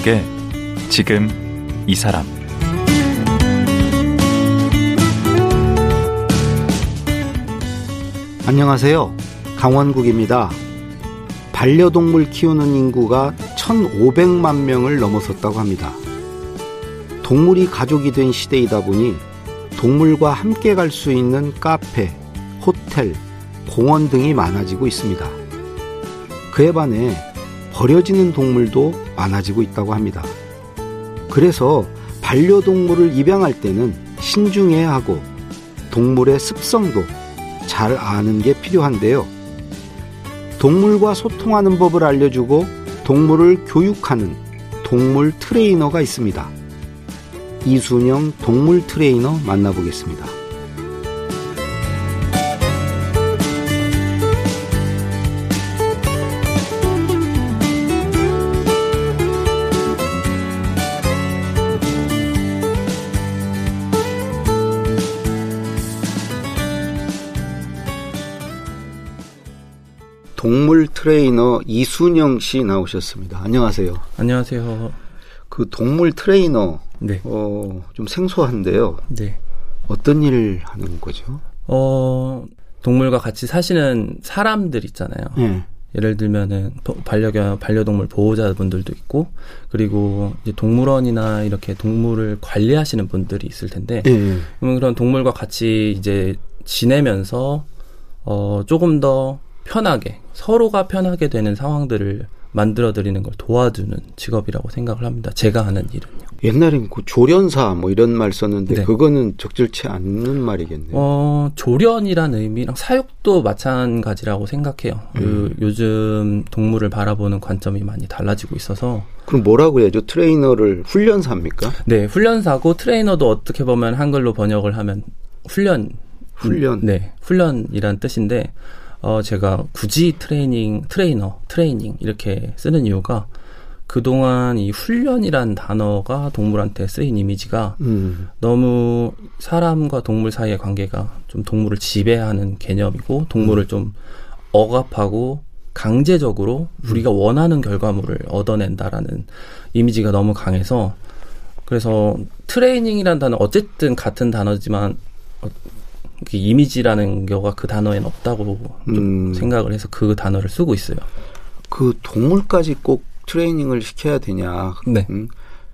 강원국의 지금 이 사람 안녕하세요. 강원국입니다. 반려동물 키우는 인구가 1,500만 명을 넘어섰다고 합니다. 동물이 가족이 된 시대이다 보니 동물과 함께 갈 수 있는 카페, 호텔, 공원 등이 많아지고 있습니다. 그에 반해 버려지는 동물도 많아지고 있다고 합니다. 그래서 반려동물을 입양할 때는 신중해야 하고 동물의 습성도 잘 아는 게 필요한데요. 동물과 소통하는 법을 알려주고 동물을 교육하는 동물 트레이너가 있습니다. 이순영 동물 트레이너 만나보겠습니다. 동물 트레이너 이순영 씨 나오셨습니다. 안녕하세요. 안녕하세요. 그 동물 트레이너 네. 어, 좀 생소한데요. 네. 어떤 일을 하는 거죠? 어, 동물과 같이 사시는 사람들 있잖아요. 네. 예를 들면은 반려 반려동물 보호자분들도 있고 그리고 이제 동물원이나 이렇게 동물을 관리하시는 분들이 있을 텐데 네. 그런 동물과 같이 이제 지내면서 어 조금 더 편하게 서로가 편하게 되는 상황들을 만들어 드리는 걸 도와주는 직업이라고 생각을 합니다. 제가 하는 일은요. 옛날엔 그 조련사 뭐 이런 말 썼는데 네. 그거는 적절치 않는 말이겠네요. 어, 조련이라는 의미랑 사육도 마찬가지라고 생각해요. 음. 그 요즘 동물을 바라보는 관점이 많이 달라지고 있어서 그럼 뭐라고 해야죠? 트레이너를 훈련사입니까? 네, 훈련사고 트레이너도 어떻게 보면 한글로 번역을 하면 훈련 훈련. 네, 훈련이란 뜻인데 어 제가 굳이 트레이닝 트레이너 트레이닝 이렇게 쓰는 이유가 그동안 이 훈련이란 단어가 동물한테 쓰인 이미지가 음. 너무 사람과 동물 사이의 관계가 좀 동물을 지배하는 개념이고 동물을 좀 억압하고 강제적으로 우리가 원하는 결과물을 얻어낸다라는 이미지가 너무 강해서 그래서 트레이닝이란 단어 어쨌든 같은 단어지만 어, 그 이미지라는 거가 그 단어에는 없다고 좀 음. 생각을 해서 그 단어를 쓰고 있어요. 그 동물까지 꼭 트레이닝을 시켜야 되냐? 네. 음?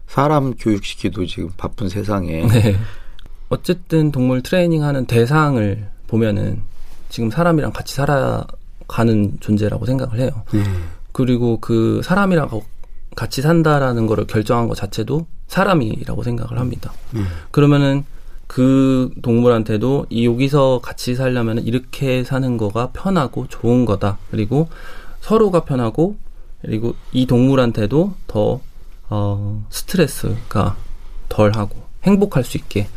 사람 교육시키도 지금 바쁜 세상에 네. 어쨌든 동물 트레이닝하는 대상을 보면은 지금 사람이랑 같이 살아가는 존재라고 생각을 해요. 네. 그리고 그 사람이랑 같이 산다라는 거를 결정한 것 자체도 사람이라고 생각을 합니다. 음. 그러면은 그 동물한테도 이 여기서 같이 살려면 이렇게 사는 거가 편하고 좋은 거다. 그리고 서로가 편하고 그리고 이 동물한테도 더 어, 스트레스가 덜하고 행복할 수 있게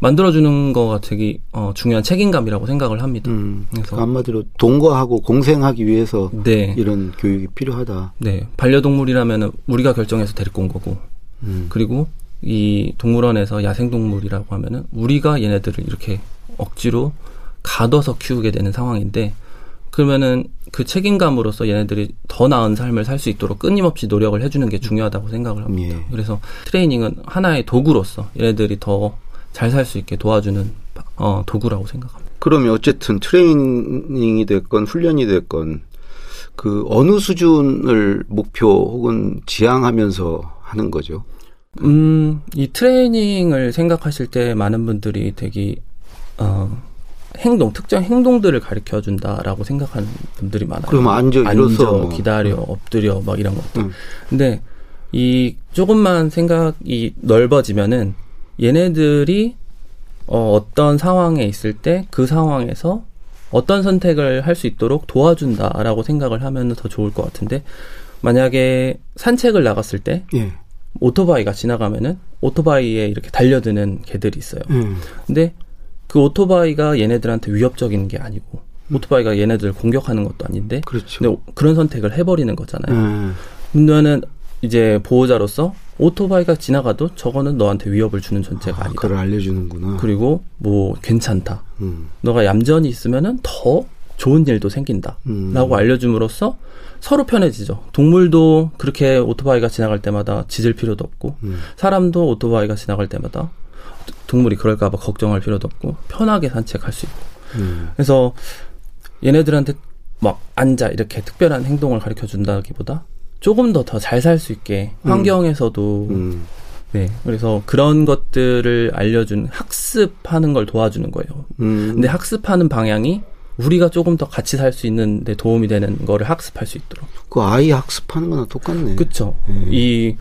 만들어주는 거가 되게 어, 중요한 책임감이라고 생각을 합니다. 음. 그래서 한마디로 동거하고 공생하기 위해서 네, 이런 교육이 필요하다. 네 반려동물이라면 우리가 결정해서 데리고 온 거고 음. 그리고 이 동물원에서 야생동물이라고 하면은 우리가 얘네들을 이렇게 억지로 가둬서 키우게 되는 상황인데 그러면은 그 책임감으로서 얘네들이 더 나은 삶을 살 수 있도록 끊임없이 노력을 해주는 게 중요하다고 생각을 합니다. 예. 그래서 트레이닝은 하나의 도구로서 얘네들이 더 잘 살 수 있게 도와주는 어, 도구라고 생각합니다. 그러면 어쨌든 트레이닝이 됐건 훈련이 됐건 그 어느 수준을 목표 혹은 지향하면서 하는 거죠. 음, 이 트레이닝을 생각하실 때 많은 분들이 되게 어, 행동, 특정 행동들을 가르쳐 준다라고 생각하는 분들이 많아요. 그럼 앉아 일어서 뭐. 기다려, 엎드려, 막 이런 것들. 음. 근데 이 조금만 생각이 넓어지면은 얘네들이 어, 어떤 상황에 있을 때 그 상황에서 어떤 선택을 할 수 있도록 도와준다라고 생각을 하면 더 좋을 것 같은데 만약에 산책을 나갔을 때 예. 오토바이가 지나가면은 오토바이에 이렇게 달려드는 개들이 있어요. 음. 근데 그 오토바이가 얘네들한테 위협적인 게 아니고 오토바이가 얘네들 공격하는 것도 아닌데 그렇죠. 그런 선택을 해버리는 거잖아요. 음. 그러면은 이제 보호자로서 오토바이가 지나가도 저거는 너한테 위협을 주는 존재가 아, 아니다. 그걸 알려주는구나. 그리고 뭐 괜찮다. 음. 너가 얌전히 있으면은 더 좋은 일도 생긴다라고 음. 알려줌으로써 서로 편해지죠. 동물도 그렇게 오토바이가 지나갈 때마다 짖을 필요도 없고 음. 사람도 오토바이가 지나갈 때마다 동물이 그럴까봐 걱정할 필요도 없고 편하게 산책할 수 있고 음. 그래서 얘네들한테 막 앉아 이렇게 특별한 행동을 가르쳐 준다기보다 조금 더 더 잘 살 수 있게 환경에서도 음. 네 그래서 그런 것들을 알려주는 학습하는 걸 도와주는 거예요. 음. 근데 학습하는 방향이 우리가 조금 더 같이 살 수 있는 데 도움이 되는 거를 학습할 수 있도록. 그 아이 학습하는 거나 똑같네. 그쵸. 음. 이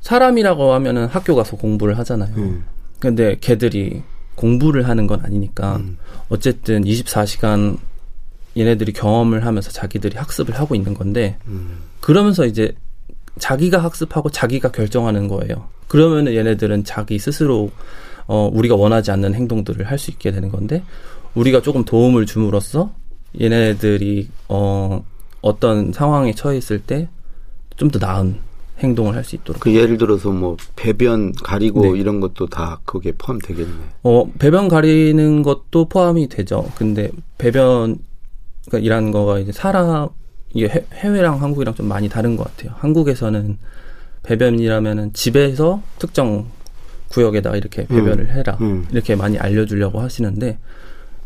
사람이라고 하면은 학교 가서 공부를 하잖아요. 음. 근데 걔들이 공부를 하는 건 아니니까 음. 어쨌든 24시간 얘네들이 경험을 하면서 자기들이 학습을 하고 있는 건데 음. 그러면서 이제 자기가 학습하고 자기가 결정하는 거예요. 그러면은 얘네들은 자기 스스로 어 우리가 원하지 않는 행동들을 할 수 있게 되는 건데 우리가 조금 도움을 줌으로써 얘네들이 어 어떤 상황에 처해 있을 때 좀 더 나은 행동을 할 수 있도록. 그 예를 들어서 뭐 배변 가리고 네. 이런 것도 다 거기에 포함되겠네. 어, 배변 가리는 것도 포함이 되죠. 근데 배변, 그러니까 이라는 거가 이제 사람, 이게 해, 해외랑 한국이랑 좀 많이 다른 것 같아요. 한국에서는 배변이라면은 집에서 특정 구역에다가 이렇게 배변을 해라. 음. 이렇게 많이 알려주려고 하시는데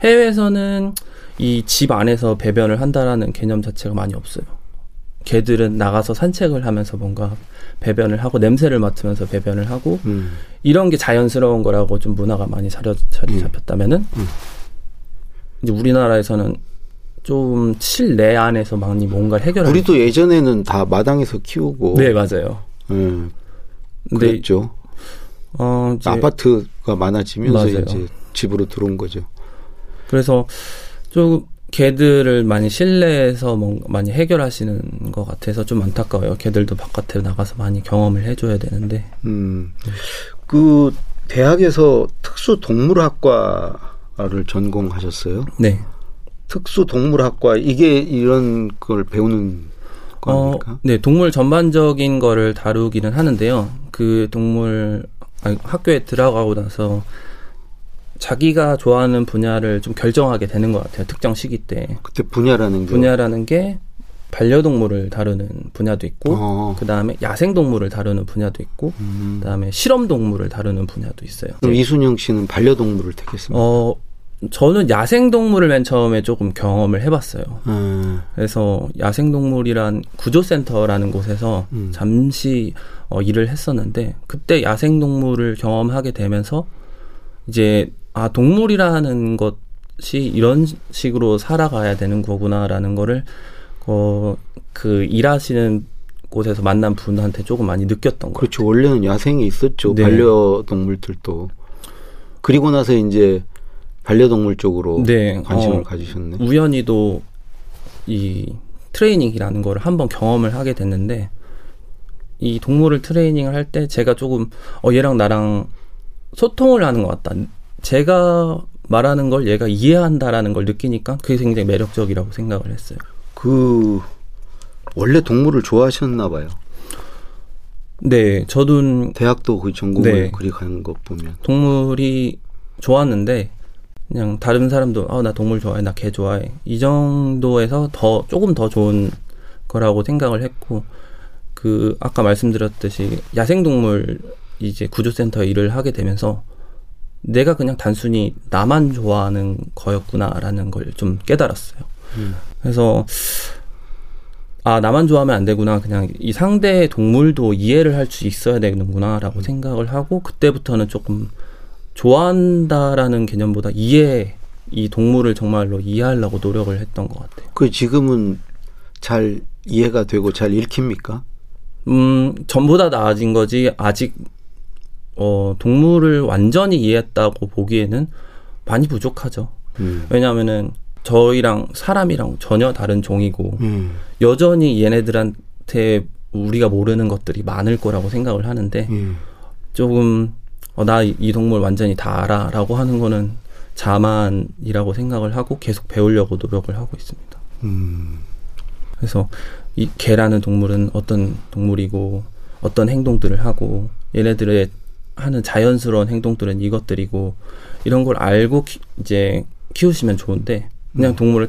해외에서는 이 집 안에서 배변을 한다라는 개념 자체가 많이 없어요. 개들은 나가서 산책을 하면서 뭔가 배변을 하고 냄새를 맡으면서 배변을 하고 음. 이런 게 자연스러운 거라고 좀 문화가 많이 자리, 자리 음. 잡혔다면은 음. 이제 우리나라에서는 좀 실내 안에서 많이 뭔가를 해결하는 우리도 예전에는 다 마당에서 키우고 네 맞아요. 음, 그랬죠. 어 이제 아파트가 많아지면서 맞아요. 이제 집으로 들어온 거죠. 그래서 좀 개들을 많이 실내에서 뭔가 많이 해결하시는 것 같아서 좀 안타까워요. 개들도 바깥에 나가서 많이 경험을 해줘야 되는데 음. 그 대학에서 특수 동물학과를 전공하셨어요. 네. 특수 동물학과 이게 이런 걸 배우는 겁니까? 어, 네, 동물 전반적인 거를 다루기는 하는데요. 그 동물 아니, 학교에 들어가고 나서 자기가 좋아하는 분야를 좀 결정하게 되는 것 같아요. 특정 시기 때 그때 분야라는 게 분야라는 게 반려동물을 다루는 분야도 있고, 어. 그 다음에 야생동물을 다루는 분야도 있고, 음. 그 다음에 실험동물을 다루는 분야도 있어요. 그럼 네. 이순영 씨는 반려동물을 택했습니다. 어, 저는 야생동물을 맨 처음에 조금 경험을 해봤어요. 아, 그래서 야생동물이란 구조센터라는 곳에서 음. 잠시 어, 일을 했었는데 그때 야생동물을 경험하게 되면서 이제 아 동물이라는 것이 이런 식으로 살아가야 되는 거구나라는 거를 어, 그 일하시는 곳에서 만난 분한테 조금 많이 느꼈던 거예요. 그렇죠. 원래는 야생에 있었죠. 네. 반려동물들도. 그리고 나서 이제 반려동물 쪽으로 네, 관심을 어, 가지셨네. 우연히도 이 트레이닝이라는 거를 한번 경험을 하게 됐는데 이 동물을 트레이닝을 할 때 제가 조금 어 얘랑 나랑 소통을 하는 것 같다. 제가 말하는 걸 얘가 이해한다라는 걸 느끼니까 그게 굉장히 매력적이라고 생각을 했어요. 그 원래 동물을 좋아하셨나 봐요. 네, 저도 대학도 그 전공을 네. 그리 가는 것 보면. 동물이 좋았는데 그냥 다른 사람도 아 나 동물 좋아해 나 개 좋아해 이 정도에서 더 조금 더 좋은 거라고 생각을 했고 그 아까 말씀드렸듯이 야생동물 이제 구조센터 일을 하게 되면서 내가 그냥 단순히 나만 좋아하는 거였구나라는 걸 좀 깨달았어요. 음. 그래서 아 나만 좋아하면 안 되구나 그냥 이 상대 동물도 이해를 할 수 있어야 되는구나라고 생각을 하고 그때부터는 조금 좋아한다라는 개념보다 이해 이 동물을 정말로 이해하려고 노력을 했던 것 같아요. 그 지금은 잘 이해가 되고 잘 읽힙니까? 음 전보다 나아진 거지 아직 어 동물을 완전히 이해했다고 보기에는 많이 부족하죠. 음. 왜냐하면은 저희랑 사람이랑 전혀 다른 종이고 음. 여전히 얘네들한테 우리가 모르는 것들이 많을 거라고 생각을 하는데 음. 조금 어, 나 이 동물 완전히 다 알아라고 하는 거는 자만이라고 생각을 하고 계속 배우려고 노력을 하고 있습니다. 음. 그래서 이 개라는 동물은 어떤 동물이고 어떤 행동들을 하고 얘네들의 하는 자연스러운 행동들은 이것들이고 이런 걸 알고 키- 이제 키우시면 좋은데 그냥 동물을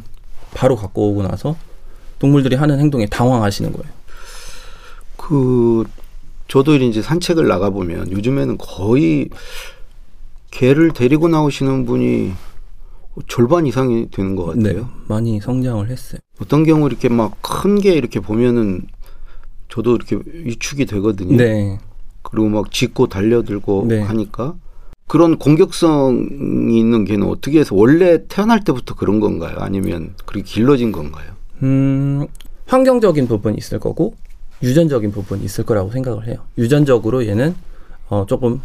바로 갖고 오고 나서 동물들이 하는 행동에 당황하시는 거예요. 그 저도 이제 산책을 나가 보면 요즘에는 거의 개를 데리고 나오시는 분이 절반 이상이 되는 것 같아요. 네, 많이 성장을 했어요. 어떤 경우 이렇게 막큰게 이렇게 보면은 저도 이렇게 위축이 되거든요. 네, 그리고 막 짖고 달려들고 네. 하니까 그런 공격성이 있는 개는 어떻게 해서 원래 태어날 때부터 그런 건가요? 아니면 그렇게 길러진 건가요? 음, 환경적인 부분이 있을 거고 유전적인 부분이 있을 거라고 생각을 해요. 유전적으로 얘는 어, 조금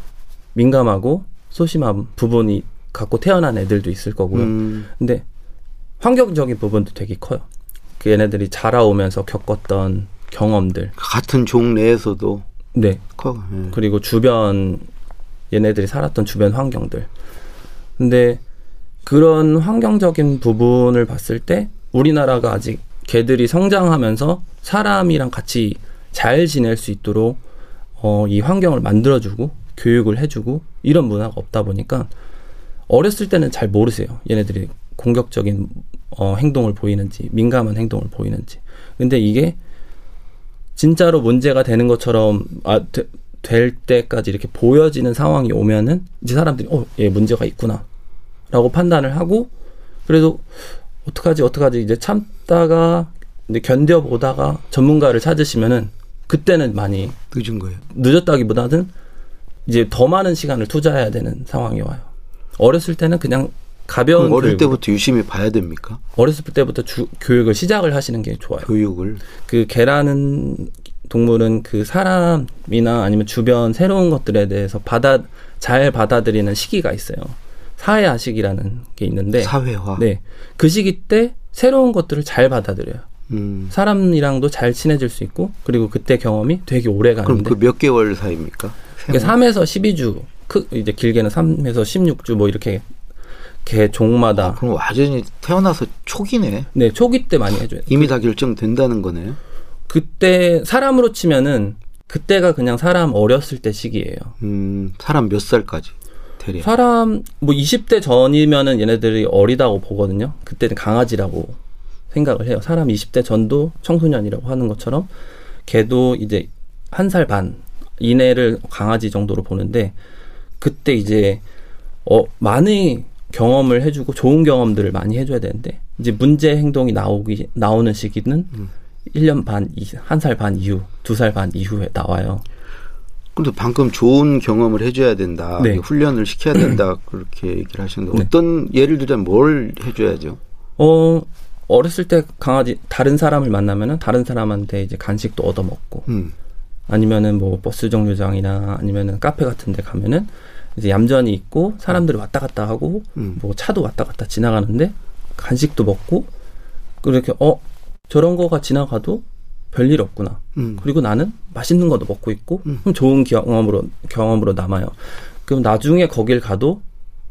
민감하고 소심한 부분이 갖고 태어난 애들도 있을 거고요. 음, 근데 환경적인 부분도 되게 커요. 그 얘네들이 자라오면서 겪었던 경험들, 같은 종 내에서도 네, 커. 예. 그리고 주변 얘네들이 살았던 주변 환경들. 근데 그런 환경적인 부분을 봤을 때 우리나라가 아직 개들이 성장하면서 사람이랑 같이 잘 지낼 수 있도록 어, 이 환경을 만들어주고 교육을 해주고 이런 문화가 없다 보니까 어렸을 때는 잘 모르세요. 얘네들이 공격적인 어, 행동을 보이는지 민감한 행동을 보이는지. 근데 이게 진짜로 문제가 되는 것처럼 아, 되- 될 때까지 이렇게 보여지는 상황이 오면은 이제 사람들이 어, 얘 문제가 있구나라고 판단을 하고 그래도 어떡하지 어떡하지 이제 참다가 이제 견뎌보다가 전문가를 찾으시면은 그때는 많이 늦은 거예요. 늦었다기보다는 이제 더 많은 시간을 투자해야 되는 상황이 와요. 어렸을 때는 그냥 가벼운 그럼 어릴 교육으로- 때부터 유심히 봐야 됩니까? 어렸을 때부터 주- 교육을 시작을 하시는 게 좋아요. 교육을. 그 개라는 동물은 그 사람이나 아니면 주변 새로운 것들에 대해서 받아 잘 받아들이는 시기가 있어요. 사회화 시기라는 게 있는데 사회화. 네. 그 시기 때 새로운 것들을 잘 받아들여요. 음. 사람이랑도 잘 친해질 수 있고 그리고 그때 경험이 되게 오래 그럼 가는데 그몇 개월 사이입니까? 이게 3에서 12주 크 이제 길게는 3에서 16주 뭐 이렇게 개 종마다 그럼 완전히 태어나서 초기네. 네, 초기 때 많이 해줘요. 이미 다 결정된다는 거네요. 그때 사람으로 치면은 그때가 그냥 사람 어렸을 때 시기예요. 음, 사람 몇 살까지 대략. 사람 뭐 20대 전이면은 얘네들이 어리다고 보거든요. 그때는 강아지라고 생각을 해요. 사람 20대 전도 청소년이라고 하는 것처럼 걔도 이제 한 살 반 이내를 강아지 정도로 보는데 그때 이제 어 많이 경험을 해주고 좋은 경험들을 많이 해줘야 되는데 이제 문제 행동이 나오기 나오는 시기는 음. 1년 반, 한살반 이후, 두살반 이후에 나와요. 근데 방금 좋은 경험을 해줘야 된다. 네. 훈련을 시켜야 된다. 그렇게 얘기를 하셨는데 네. 어떤 예를 들자면 뭘 해줘야죠? 어, 어렸을 때 강아지, 다른 사람을 만나면은 다른 사람한테 이제 간식도 얻어먹고, 음, 아니면은 뭐 버스 정류장이나 아니면은 카페 같은 데 가면은 이제 얌전히 있고 사람들이 왔다 갔다 하고 음. 뭐 차도 왔다 갔다 지나가는데 간식도 먹고 그렇게 어 저런 거가 지나가도 별일 없구나. 음. 그리고 나는 맛있는 것도 먹고 있고 음. 그럼 좋은 경험으로 경험으로 남아요. 그럼 나중에 거길 가도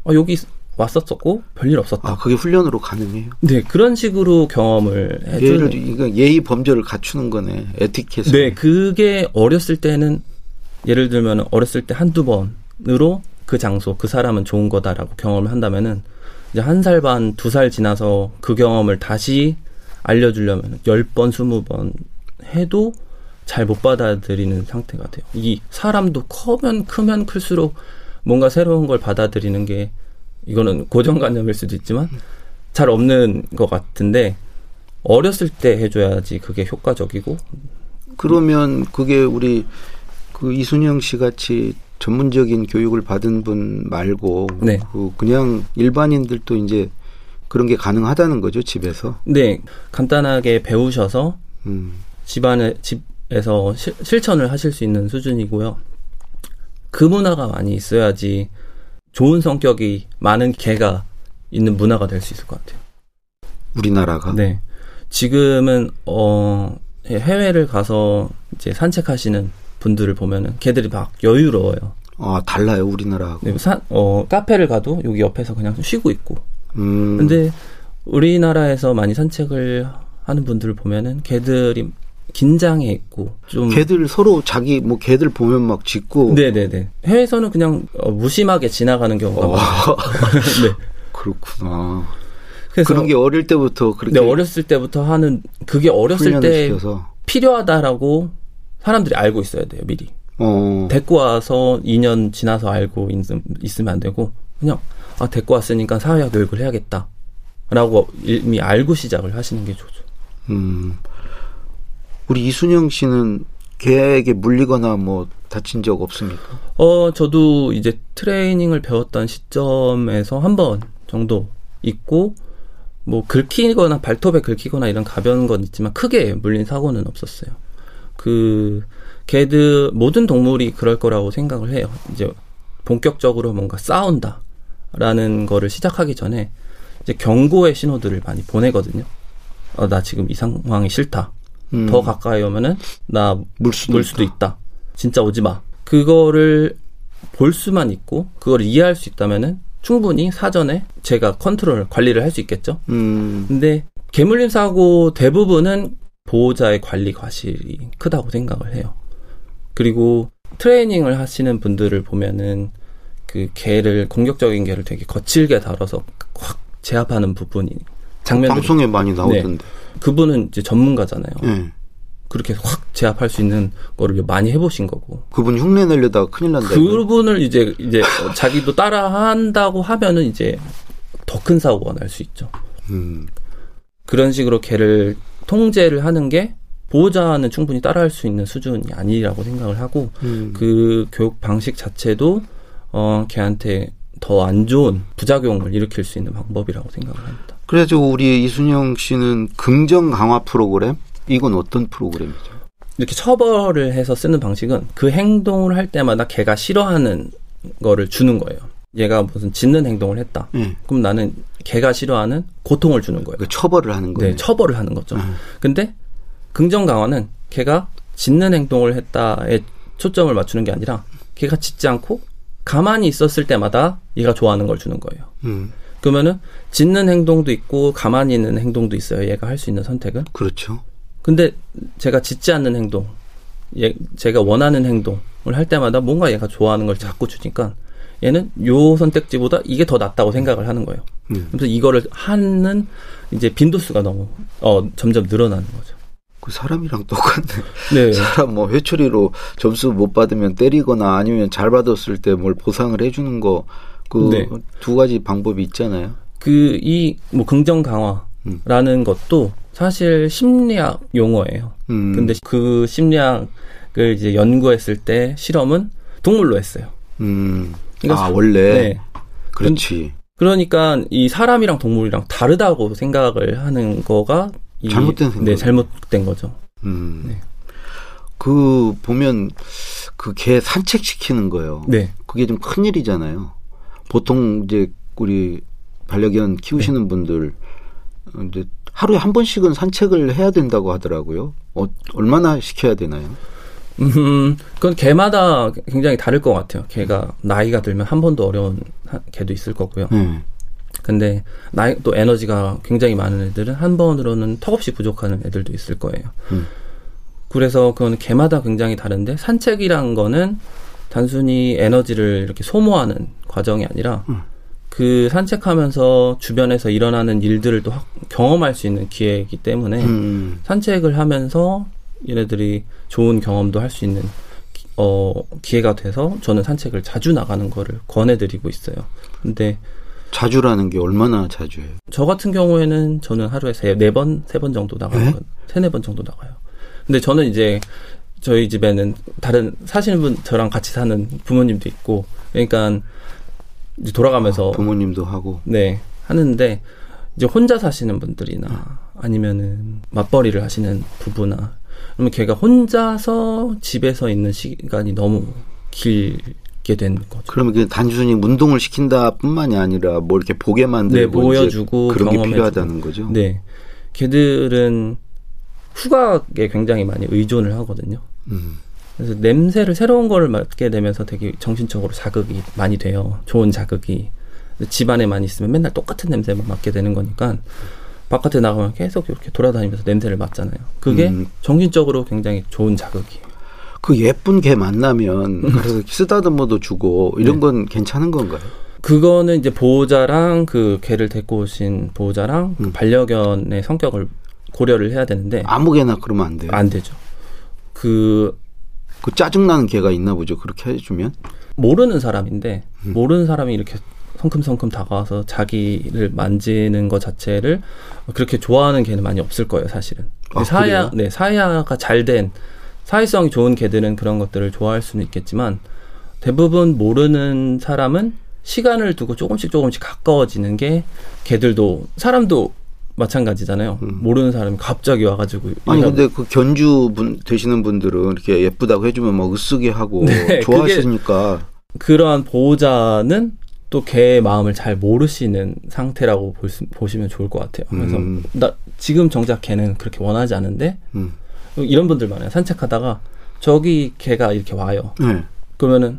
어, 여기 왔었었고 별일 없었다. 아, 그게 훈련으로 가능해요. 네 그런 식으로 경험을. 예를 이거 예의 범절을 갖추는 거네. 에티켓을. 네 그게 어렸을 때는 예를 들면 어렸을 때 한두 번 으로 그 장소 그 사람은 좋은 거다라고 경험을 한다면은 이제 한 살 반 두 살 지나서 그 경험을 다시 알려주려면 열 번 스무 번 해도 잘 못 받아들이는 상태가 돼요. 이 사람도 커면 크면 클수록 뭔가 새로운 걸 받아들이는 게 이거는 고정관념일 수도 있지만 잘 없는 것 같은데 어렸을 때 해줘야지 그게 효과적이고 그러면 그게 우리 그 이순영 씨 같이 전문적인 교육을 받은 분 말고 네. 그 그냥 일반인들도 이제 그런 게 가능하다는 거죠 집에서. 네 간단하게 배우셔서 음. 집안에 집에서 실, 실천을 하실 수 있는 수준이고요. 그 문화가 많이 있어야지 좋은 성격이 많은 개가 있는 문화가 될 수 있을 것 같아요. 우리나라가. 네. 지금은 어 해외를 가서 이제 산책하시는 분들을 보면은 개들이 막 여유로워요. 아 달라요 우리나라하고. 네, 사, 어 카페를 가도 여기 옆에서 그냥 쉬고 있고. 음. 근데 우리나라에서 많이 산책을 하는 분들을 보면은 개들이 긴장해 있고 좀 개들 서로 자기 뭐 개들 보면 막 짖고. 네네네. 해외에서는 그냥 어, 무심하게 지나가는 경우가 어, 많아요. 네. 그렇구나. 그래서 그런 게 어릴 때부터 그렇게 네, 어렸을 때부터 하는 그게 어렸을 때 시켜서 필요하다라고 사람들이 알고 있어야 돼요 미리 어. 데리고 와서 2년 지나서 알고 있, 있으면 안 되고 그냥 아 데리고 왔으니까 사회화 교육을 해야겠다라고 이미 알고 시작을 하시는 게 좋죠. 음. 우리 이순영 씨는 개에게 물리거나 뭐 다친 적 없습니까? 어 저도 이제 트레이닝을 배웠던 시점에서 한 번 정도 있고 뭐 긁히거나 발톱에 긁히거나 이런 가벼운 건 있지만 크게 물린 사고는 없었어요. 그 개들 모든 동물이 그럴 거라고 생각을 해요. 이제 본격적으로 뭔가 싸운다라는 거를 시작하기 전에 이제 경고의 신호들을 많이 보내거든요. 어, 나 지금 이 상황이 싫다. 음. 더 가까이 오면은 나 물 수도, 물 수도 있다. 진짜 오지 마. 그거를 볼 수만 있고 그걸 이해할 수 있다면은 충분히 사전에 제가 컨트롤 관리를 할 수 있겠죠. 음. 근데 개물림 사고 대부분은 보호자의 관리 과실이 크다고 생각을 해요. 그리고 트레이닝을 하시는 분들을 보면은 그 개를 공격적인 개를 되게 거칠게 다뤄서 확 제압하는 부분이 장면들이 방송에 많이 나오던데. 그분은 이제 전문가잖아요. 예. 그렇게 확 제압할 수 있는 거를 많이 해보신 거고. 그분 흉내 내려다가 큰일 난다. 그분을 이제 이제 자기도 따라 한다고 하면은 이제 더 큰 사고가 날 수 있죠. 음. 그런 식으로 개를 통제를 하는 게 보호자는 충분히 따라할 수 있는 수준이 아니라고 생각을 하고 음. 그 교육 방식 자체도 어 걔한테 더 안 좋은 부작용을 일으킬 수 있는 방법이라고 생각을 합니다. 그래가지고 우리 이순영 씨는 긍정 강화 프로그램 이건 어떤 프로그램이죠? 이렇게 처벌을 해서 쓰는 방식은 그 행동을 할 때마다 걔가 싫어하는 거를 주는 거예요. 얘가 무슨 짖는 행동을 했다. 예. 그럼 나는 걔가 싫어하는 고통을 주는 거예요. 그 처벌을 하는 거예요. 네, 처벌을 하는 거죠. 음. 근데 긍정 강화는 걔가 짖는 행동을 했다에 초점을 맞추는 게 아니라 걔가 짖지 않고 가만히 있었을 때마다 얘가 좋아하는 걸 주는 거예요. 음. 그러면은 짖는 행동도 있고 가만히 있는 행동도 있어요. 얘가 할 수 있는 선택은. 그렇죠. 근데 제가 짖지 않는 행동, 얘, 제가 원하는 행동을 할 때마다 뭔가 얘가 좋아하는 걸 자꾸 주니까 얘는 요 선택지보다 이게 더 낫다고 생각을 하는 거예요. 음. 그래서 이거를 하는 이제 빈도수가 너무 어 점점 늘어나는 거죠. 그 사람이랑 똑같네. 네. 사람 뭐 회초리로 점수 못 받으면 때리거나 아니면 잘 받았을 때 뭘 보상을 해주는 거그 네. 두 가지 방법이 있잖아요. 그 이 뭐 긍정 강화라는 것도 사실 심리학 용어예요. 음. 근데 그 심리학을 이제 연구했을 때 실험은 동물로 했어요. 음. 그러니까 아 원래 네. 그렇지. 그러니까 이 사람이랑 동물이랑 다르다고 생각을 하는 거가 이- 잘못된 생각. 네, 잘못된 거죠. 음. 네. 그 보면 그 개 산책 시키는 거요. 네. 그게 좀 큰 일이잖아요. 보통 이제 우리 반려견 키우시는 네. 분들 어, 이제 하루에 한 번씩은 산책을 해야 된다고 하더라고요. 어, 얼마나 시켜야 되나요? 음, 그건 개마다 굉장히 다를 것 같아요. 개가 나이가 들면 한 번도 어려운 하- 개도 있을 거고요. 네. 근데 나이 또 에너지가 굉장히 많은 애들은 한 번으로는 턱없이 부족하는 애들도 있을 거예요. 음. 그래서 그건 개마다 굉장히 다른데 산책이란 거는 단순히 에너지를 이렇게 소모하는 과정이 아니라 음. 그 산책하면서 주변에서 일어나는 일들을 또 확- 경험할 수 있는 기회이기 때문에 음. 산책을 하면서 얘네들이 좋은 경험도 할 수 있는 기- 어, 기회가 돼서 저는 산책을 자주 나가는 거를 권해드리고 있어요. 근데 자주라는 게 얼마나 자주예요? 저 같은 경우에는 저는 하루에 세, 네 번, 세 번 정도 나가요. 네? 세네 번 정도 나가요. 근데 저는 이제 저희 집에는 다른 사시는 분, 저랑 같이 사는 부모님도 있고, 그러니까 이제 돌아가면서 부모님도 하고. 네 하는데 이제 혼자 사시는 분들이나 아니면은 맞벌이를 하시는 부부나 그러면 걔가 혼자서 집에서 있는 시간이 너무 길게 된 거죠. 그러면 그 단순히 운동을 시킨다뿐만이 아니라 뭐 이렇게 보게 만들고 네, 보여주고 그런 게. 필요하다는 거죠. 네. 걔들은 후각에 굉장히 많이 의존을 하거든요. 음. 그래서 냄새를 새로운 거를 맡게 되면서 되게 정신적으로 자극이 많이 돼요. 좋은 자극이. 집안에만 있으면 맨날 똑같은 냄새만 맡게 되는 거니까 바깥에 나가면 계속 이렇게 돌아다니면서 냄새를 맡잖아요. 그게 음. 정신적으로 굉장히 좋은 자극이에요. 그 예쁜 개 만나면 그래서 쓰다듬어도 주고 이런 네. 건 괜찮은 건가요? 그거는 이제 보호자랑 그 개를 데리고 오신 보호자랑 그 음. 반려견의 성격을 고려를 해야 되는데 아무개나 그러면 안 돼요. 안 되죠. 그 그 짜증나는 개가 있나 보죠. 그렇게 해주면. 모르는 사람인데 음. 모르는 사람이 이렇게 성큼성큼 다가와서 자기를 만지는 것 자체를 그렇게 좋아하는 개는 많이 없을 거예요, 사실은. 아, 사야? 네, 사야가 잘 된 사회성이 좋은 개들은 그런 것들을 좋아할 수는 있겠지만 대부분 모르는 사람은 시간을 두고 조금씩 조금씩 가까워지는 게 개들도 사람도 마찬가지잖아요. 음. 모르는 사람이 갑자기 와가지고 아니 근데 그 견주 분 되시는 분들은 이렇게 예쁘다고 해주면 막 으쓰게 하고 네, 좋아하시니까 그러한 보호자는 또 개의 마음을 잘 모르시는 상태라고 볼 수- 보시면 좋을 것 같아요. 그래서 음. 나 지금 정작 개는 그렇게 원하지 않은데 음. 이런 분들 많아요. 산책하다가 저기 개가 이렇게 와요. 네. 그러면은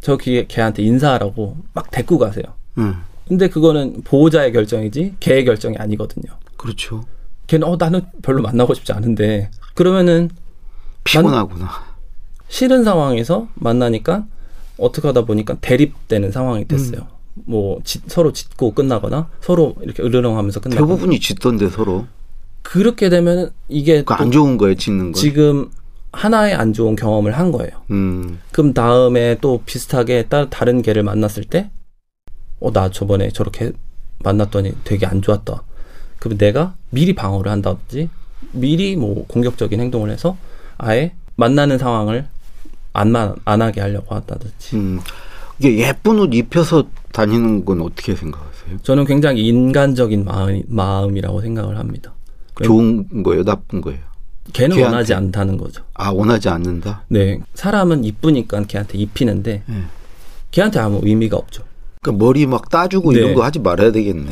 저기 개한테 인사하라고 막 데리고 가세요. 네. 근데 그거는 보호자의 결정이지 개의 결정이 아니거든요. 그렇죠. 걔는 어 나는 별로 만나고 싶지 않은데 그러면은 피곤하구나. 싫은 상황에서 만나니까 어떻게 하다 보니까 대립되는 상황이 됐어요. 뭐 짓- 서로 짖고 끝나거나 서로 이렇게 으르렁하면서 끝나거나 대부분이 짖던데 서로. 그렇게 되면 이게 그또안 좋은 거예요, 짖는 거. 지금 하나의 안 좋은 경험을 한 거예요. 음. 그럼 다음에 또 비슷하게 따, 다른 개를 만났을 때, 어, 나 저번에 저렇게 만났더니 되게 안 좋았다. 그럼 내가 미리 방어를 한다든지, 미리 뭐 공격적인 행동을 해서 아예 만나는 상황을 안, 만- 안 하게 하려고 한다든지. 음. 이게 예쁜 옷 입혀서 다니는 건 어떻게 생각하세요? 저는 굉장히 인간적인 마음, 마음 이라고 생각을 합니다. 좋은 거예요, 나쁜 거예요? 걔는 걔한테. 원하지 않다는 거죠. 아 원하지 않는다. 네. 사람은 이쁘니까 걔한테 입히는데, 예. 걔한테 아무 의미가 없죠. 그러니까 머리 막 따주고 네. 이런 거 하지 말아야 되겠네.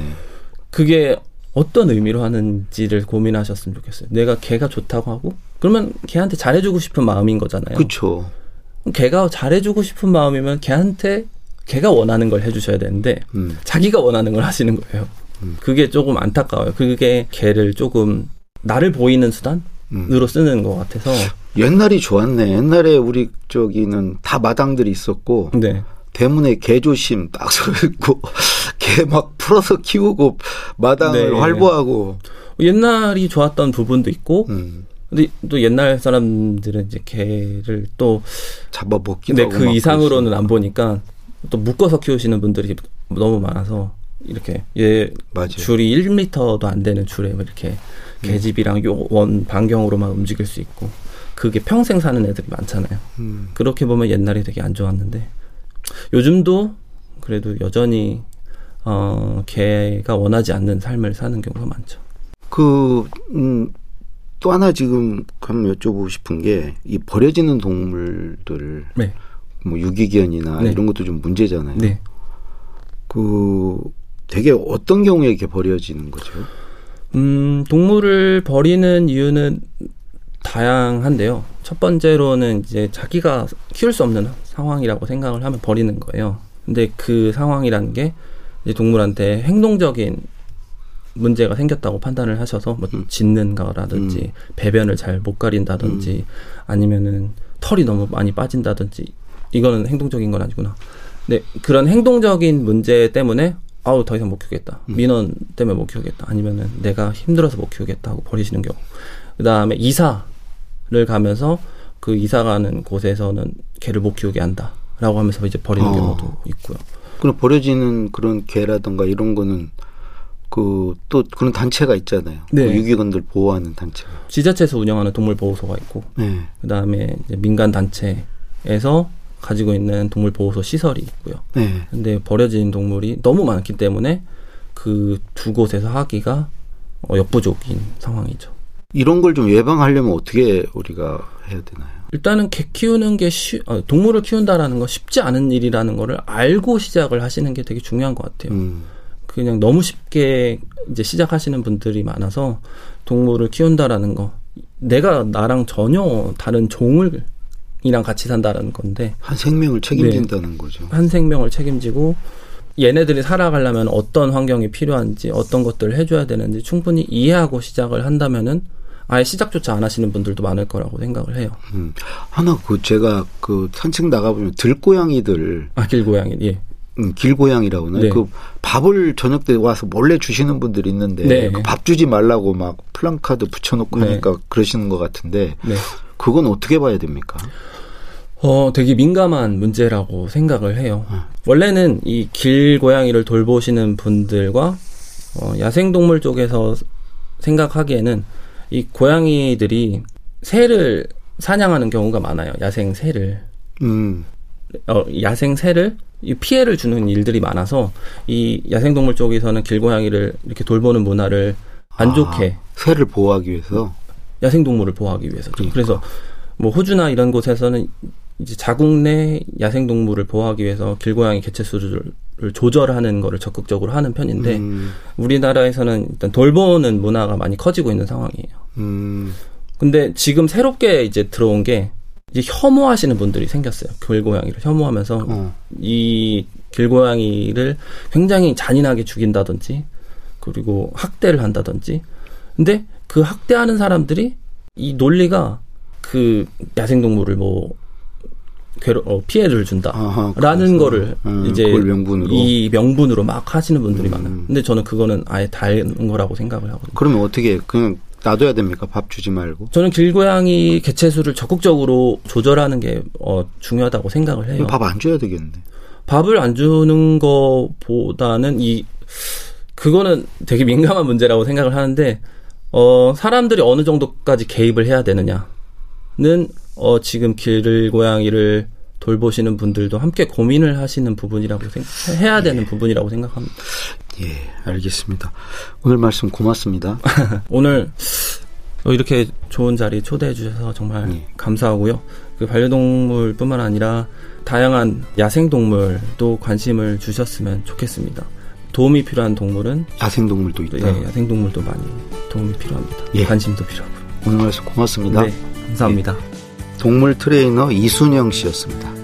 그게 어떤 의미로 하는지를 고민하셨으면 좋겠어요. 내가 걔가 좋다고 하고 그러면 걔한테 잘해주고 싶은 마음인 거잖아요. 그렇죠. 걔가 잘해주고 싶은 마음이면 걔한테 걔가 원하는 걸 해주셔야 되는데 음. 자기가 원하는 걸 하시는 거예요. 그게 조금 안타까워요. 그게 걔를 조금 나를 보이는 수단으로 음. 쓰는 것 같아서 옛날이 좋았네. 옛날에 우리 저기는 다 마당들이 있었고 네. 대문에 개조심 딱 서 있고 개 막 풀어서 키우고 마당을 네. 활보하고 옛날이 좋았던 부분도 있고 음. 근데 또 옛날 사람들은 이제 걔를 또 잡아먹기도 근데 그막 이상으로는 안. 보니까 또 묶어서 키우시는 분들이 너무 많아서 이렇게 얘 맞아요. 줄이 1m도 안 되는 줄에 뭐 이렇게 계집이랑 요원 반경으로만 움직일 수 있고 그게 평생 사는 애들이 많잖아요. 음. 그렇게 보면 옛날이 되게 안 좋았는데 요즘도 그래도 여전히 어 개가 원하지 않는 삶을 사는 경우가 많죠. 그, 음, 또 하나 지금 한번 여쭤보고 싶은 게, 이 버려지는 동물들, 네. 뭐 유기견이나 네. 이런 것도 좀 문제잖아요. 네. 그, 되게 어떤 경우에 이렇게 버려지는 거죠? 음, 동물을 버리는 이유는 다양한데요. 첫 번째로는 이제 자기가 키울 수 없는 상황이라고 생각을 하면 버리는 거예요. 근데 그 상황이라는 게 이제 동물한테 행동적인 문제가 생겼다고 판단을 하셔서 뭐 음. 짖는 거라든지 배변을 잘 못 가린다든지 아니면은 털이 너무 많이 빠진다든지 이거는 행동적인 건 아니구나. 네, 그런 행동적인 문제 때문에 아우 더 이상 못 키우겠다. 민원 때문에 못 키우겠다. 아니면은 내가 힘들어서 못 키우겠다 하고 버리시는 경우. 그다음에 이사를 가면서 그 이사 가는 곳에서는 개를 못 키우게 한다라고 하면서 이제 버리는 어. 경우도 있고요. 그럼 버려지는 그런 개라든가 이런 거는 그 또 그런 단체가 있잖아요. 네. 그 유기견들 보호하는 단체가. 지자체에서 운영하는 동물 보호소가 있고 네. 그 다음에 이제 민간 단체에서 가지고 있는 동물 보호소 시설이 있고요. 네. 근데 버려진 동물이 너무 많기 때문에 그 두 곳에서 하기가 어, 역부족인 상황이죠. 이런 걸 좀 예방하려면 어떻게 우리가 해야 되나요? 일단은 개 키우는 게 쉬, 어, 동물을 키운다라는 거 쉽지 않은 일이라는 거를 알고 시작을 하시는 게 되게 중요한 것 같아요. 음. 그냥 너무 쉽게 이제 시작하시는 분들이 많아서 동물을 키운다라는 거 내가 나랑 전혀 다른 종을 이랑 같이 산다라는 건데 한 생명을 책임진다는 거죠. 한 생명을 책임지고 얘네들이 살아가려면 어떤 환경이 필요한지 어떤 것들을 해줘야 되는지 충분히 이해하고 시작을 한다면은 아예 시작조차 안 하시는 분들도 많을 거라고 생각을 해요. 음. 하나 그 제가 그 산책 나가보면 들고양이들 아 길 고양이 예. 음, 길고양이라고 하나요? 네. 그 밥을 저녁 때 와서 몰래 주시는 분들이 있는데 네. 그밥 주지 말라고 막 플랜카드 붙여놓고 네. 하니까 그러시는 것 같은데 네. 그건 어떻게 봐야 됩니까? 어, 되게 민감한 문제라고 생각을 해요. 원래는 이 길고양이를 돌보시는 분들과 어, 야생동물 쪽에서 생각하기에는 이 고양이들이 새를 사냥하는 경우가 많아요. 야생 새를. 음, 어, 야생 새를 이 피해를 주는 일들이 많아서 이 야생동물 쪽에서는 길고양이를 이렇게 돌보는 문화를 안 좋게 아, 새를 보호하기 위해서 야생동물을 보호하기 위해서. 그러니까. 그래서 뭐 호주나 이런 곳에서는 이제 자국 내 야생동물을 보호하기 위해서 길고양이 개체 수를 조절하는 거를 적극적으로 하는 편인데 음, 우리나라에서는 일단 돌보는 문화가 많이 커지고 있는 상황이에요. 음, 근데 지금 새롭게 이제 들어온 게 이제 혐오하시는 분들이 생겼어요. 길고양이를 혐오하면서 어, 이 길고양이를 굉장히 잔인하게 죽인다든지 그리고 학대를 한다든지 근데 그 학대하는 사람들이 이 논리가 그 야생동물을 뭐 괴로 어, 피해를 준다. 아하, 라는 그래서, 거를 음, 이제 명분으로 이 명분으로 막 하시는 분들이 음. 많아요. 근데 저는 그거는 아예 다른 거라고 생각을 하거든요. 그러면 어떻게 그냥 놔둬야 됩니까? 밥 주지 말고 저는 길고양이 개체수를 적극적으로 조절하는 게 어, 중요하다고 생각을 해요. 밥 안 줘야 되겠네. 밥을 안 주는 거보다는 이 그거는 되게 민감한 문제라고 생각을 하는데 어 사람들이 어느 정도까지 개입을 해야 되느냐는 어 지금 길고양이를 돌보시는 분들도 함께 고민을 하시는 부분이라고 생각 해야 되는 부분이라고 생각합니다. 예, 알겠습니다. 오늘 말씀 고맙습니다. 오늘 어, 이렇게 좋은 자리 초대해 주셔서 정말 네. 감사하고요. 그 반려동물뿐만 아니라 다양한 야생동물도 관심을 주셨으면 좋겠습니다. 도움이 필요한 동물은 야생동물도 또, 있다. 예, 야생동물도 많이 도움이 필요합니다. 예. 관심도 필요하고요. 오늘 말씀 고맙습니다. 네, 감사합니다. 동물 트레이너 이순영 씨였습니다.